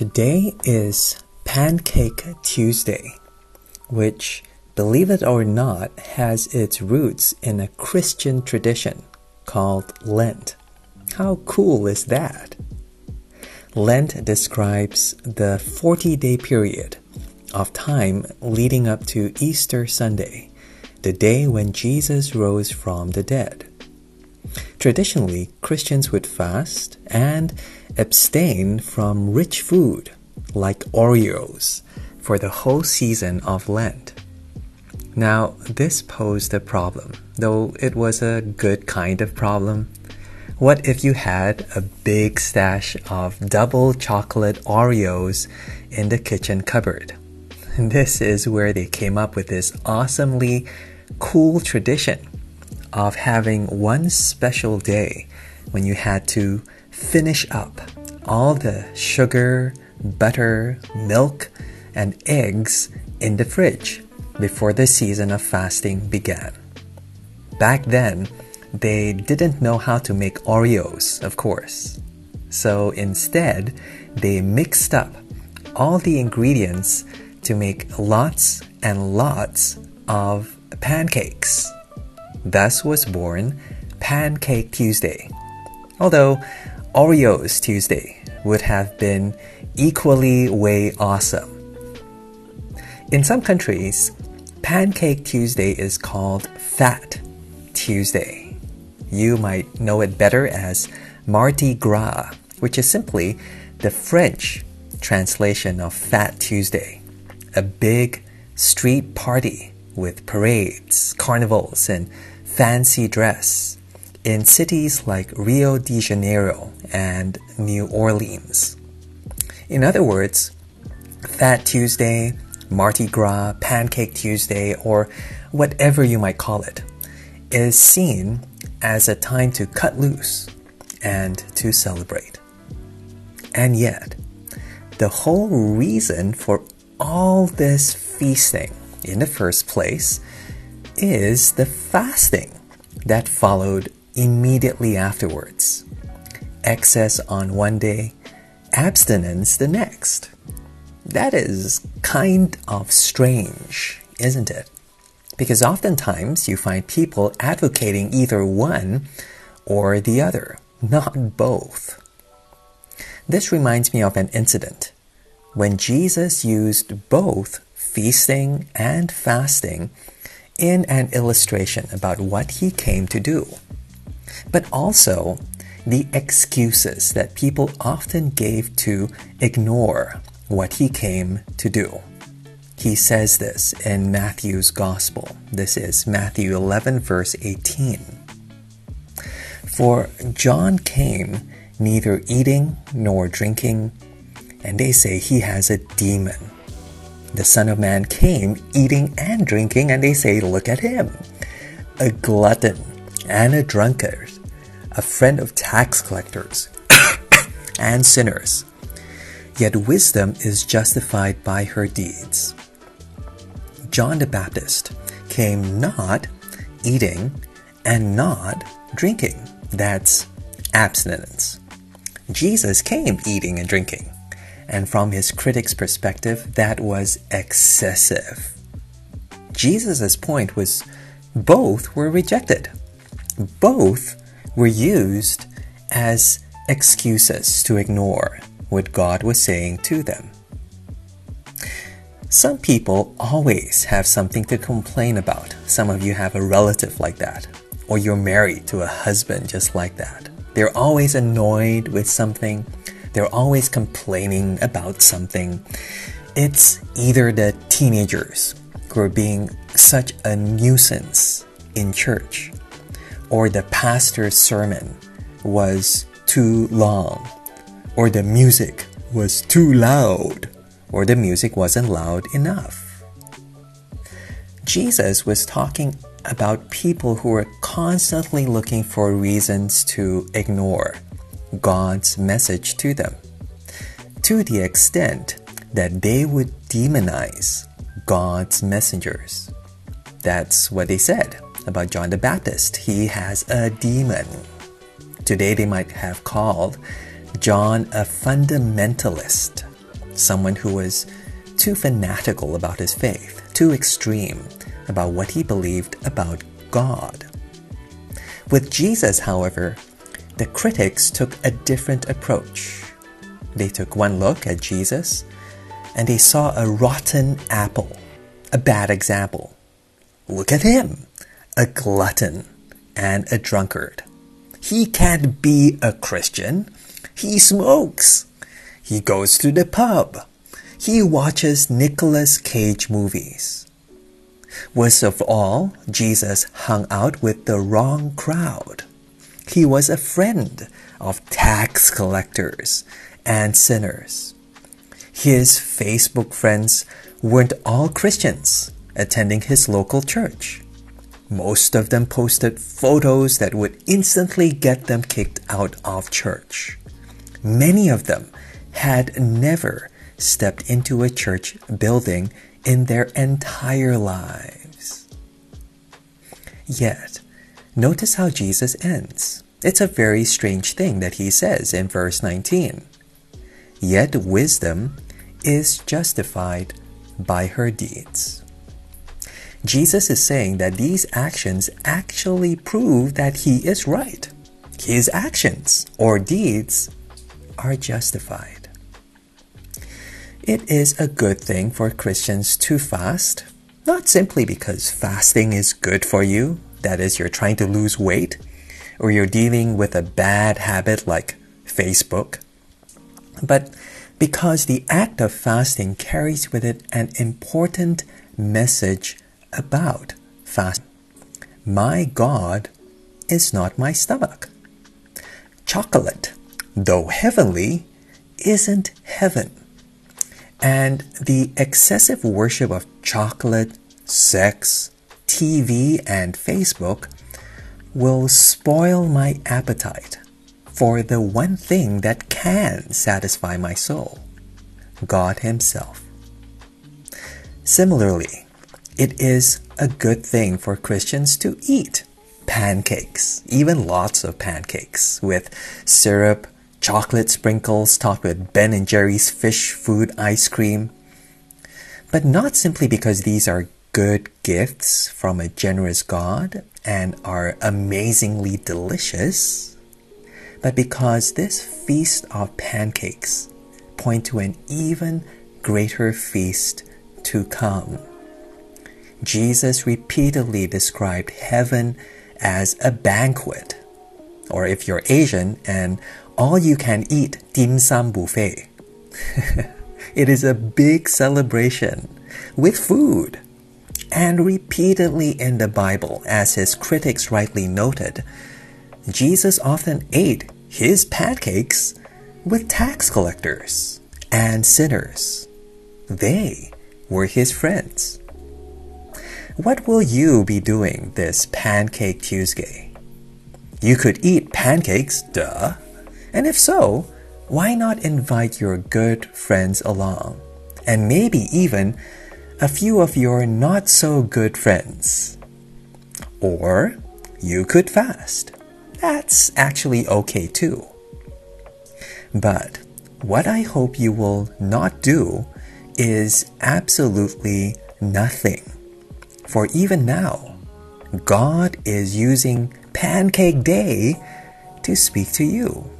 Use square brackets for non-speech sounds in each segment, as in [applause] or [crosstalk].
Today is Pancake Tuesday, which, believe it or not, has its roots in a Christian tradition called Lent. How cool is that? Lent describes the 40 day period of time leading up to Easter Sunday, the day when Jesus rose from the dead. Traditionally, Christians would fast and abstain from rich food like Oreos for the whole season of Lent. Now, this posed a problem, though it was a good kind of problem. What if you had a big stash of double chocolate Oreos in the kitchen cupboard? [laughs] This is where they came up with this awesomely cool tradition of having one special day when you had to finish up all the sugar, butter, milk, and eggs in the fridge before the season of fasting began. Back then, they didn't know how to make Oreos, of course. So instead, they mixed up all the ingredients to make lots and lots of pancakes. Thus was born Pancake Tuesday. Although Oreos Tuesday would have been equally way awesome. In some countries, Pancake Tuesday is called Fat Tuesday. You might know it better as Mardi Gras, which is simply the French translation of Fat Tuesday, a big street party with parades, carnivals, and fancy dress in cities like Rio de Janeiro and New Orleans. In other words, Fat Tuesday, Mardi Gras, Pancake Tuesday, or whatever you might call it, is seen as a time to cut loose and to celebrate. And yet, the whole reason for all this feasting in the first place is the fasting that followed immediately afterwards. Excess on one day, abstinence the next. That is kind of strange, isn't it? Because oftentimes you find people advocating either one or the other, not both. This reminds me of an incident when Jesus used both feasting and fasting in an illustration about what he came to do, but also the excuses that people often gave to ignore what he came to do. He says this in Matthew's Gospel. This is Matthew 11, verse 18. For John came neither eating nor drinking, and they say he has a demon. The Son of Man came eating and drinking, and they say, Look at him, a glutton and a drunkard, a friend of tax collectors [coughs] and sinners. Yet wisdom is justified by her deeds. John the Baptist came not eating and not drinking. That's abstinence. Jesus came eating and drinking. And from his critics' perspective, that was excessive. Jesus' point was both were rejected. Both were used as excuses to ignore what God was saying to them. Some people always have something to complain about. Some of you have a relative like that, or you're married to a husband just like that. They're always annoyed with something, they're always complaining about something. It's either the teenagers who are being such a nuisance in church, or the pastor's sermon was too long, or the music was too loud, or the music wasn't loud enough. Jesus was talking about people who were constantly looking for reasons to ignore God's message to them, to the extent that they would demonize God's messengers. That's what they said about John the Baptist. He has a demon. Today they might have called John a fundamentalist. someone who was too fanatical about his faith, too extreme about what he believed about God. With Jesus, however, the critics took a different approach. They took one look at Jesus and they saw a rotten apple, a bad example. Look at him, a glutton and a drunkard. He can't be a Christian. He smokes. He goes to the pub. He watches Nicolas Cage movies. Worst of all, Jesus hung out with the wrong crowd. He was a friend of tax collectors and sinners. His Facebook friends weren't all Christians attending his local church. Most of them posted photos that would instantly get them kicked out of church. Many of them had never stepped into a church building in their entire lives. Yet, notice how Jesus ends. It's a very strange thing that he says in verse 19. Yet wisdom is justified by her deeds. Jesus is saying that these actions actually prove that he is right. His actions or deeds are justified. It is a good thing for Christians to fast, not simply because fasting is good for you, that is, you're trying to lose weight, or you're dealing with a bad habit like Facebook, but because the act of fasting carries with it an important message about fasting. My God is not my stomach. Chocolate, though heavenly, isn't heaven. And the excessive worship of chocolate, sex, TV, and Facebook will spoil my appetite for the one thing that can satisfy my soul God Himself. Similarly, it is a good thing for Christians to eat pancakes, even lots of pancakes, with syrup, chocolate sprinkles topped with Ben and Jerry's Phish Food ice cream. But not simply because these are good gifts from a generous God and are amazingly delicious, but because this feast of pancakes point to an even greater feast to come. Jesus repeatedly described heaven as a banquet, or if you're Asian, an all you can eat dim sum buffet. [laughs] it is a big celebration with food. And repeatedly in the Bible, as his critics rightly noted, Jesus often ate his pancakes with tax collectors and sinners. They were his friends. What will you be doing this Pancake Tuesday? You could eat pancakes, duh. And if so, why not invite your good friends along? And maybe even a few of your not so good friends. Or you could fast. That's actually okay too. But what I hope you will not do is absolutely nothing. For even now, God is using Pancake Day to speak to you.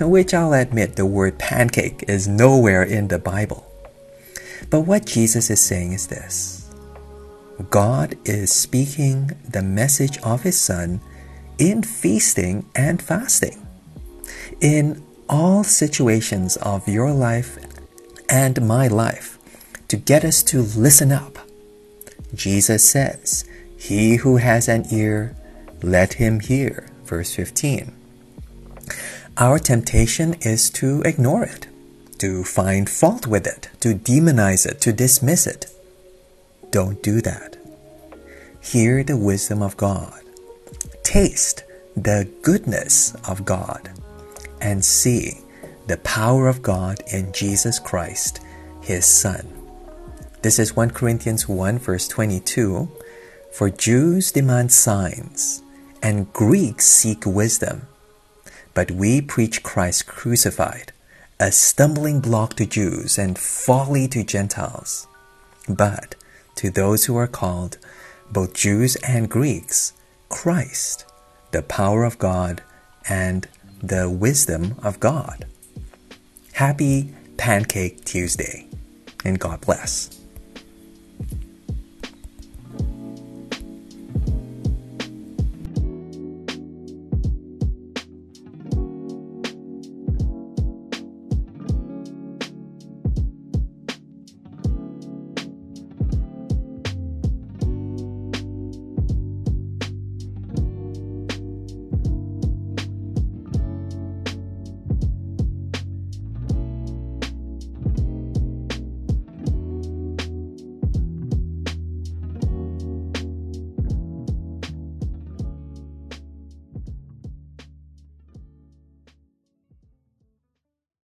Which I'll admit the word pancake is nowhere in the Bible. But what Jesus is saying is this God is speaking the message of His Son in feasting and fasting. In all situations of your life and my life, to get us to listen up Jesus says, He who has an ear, let him hear. Verse 15. Our temptation is to ignore it, to find fault with it, to demonize it, to dismiss it. Don't do that. Hear the wisdom of God. Taste the goodness of God and see the power of God in Jesus Christ, His Son. This is 1 Corinthians 1, verse 22. For Jews demand signs, and Greeks seek wisdom. But we preach Christ crucified, a stumbling block to Jews and folly to Gentiles. But to those who are called, both Jews and Greeks, Christ, the power of God and the wisdom of God. Happy Pancake Tuesday, and God bless.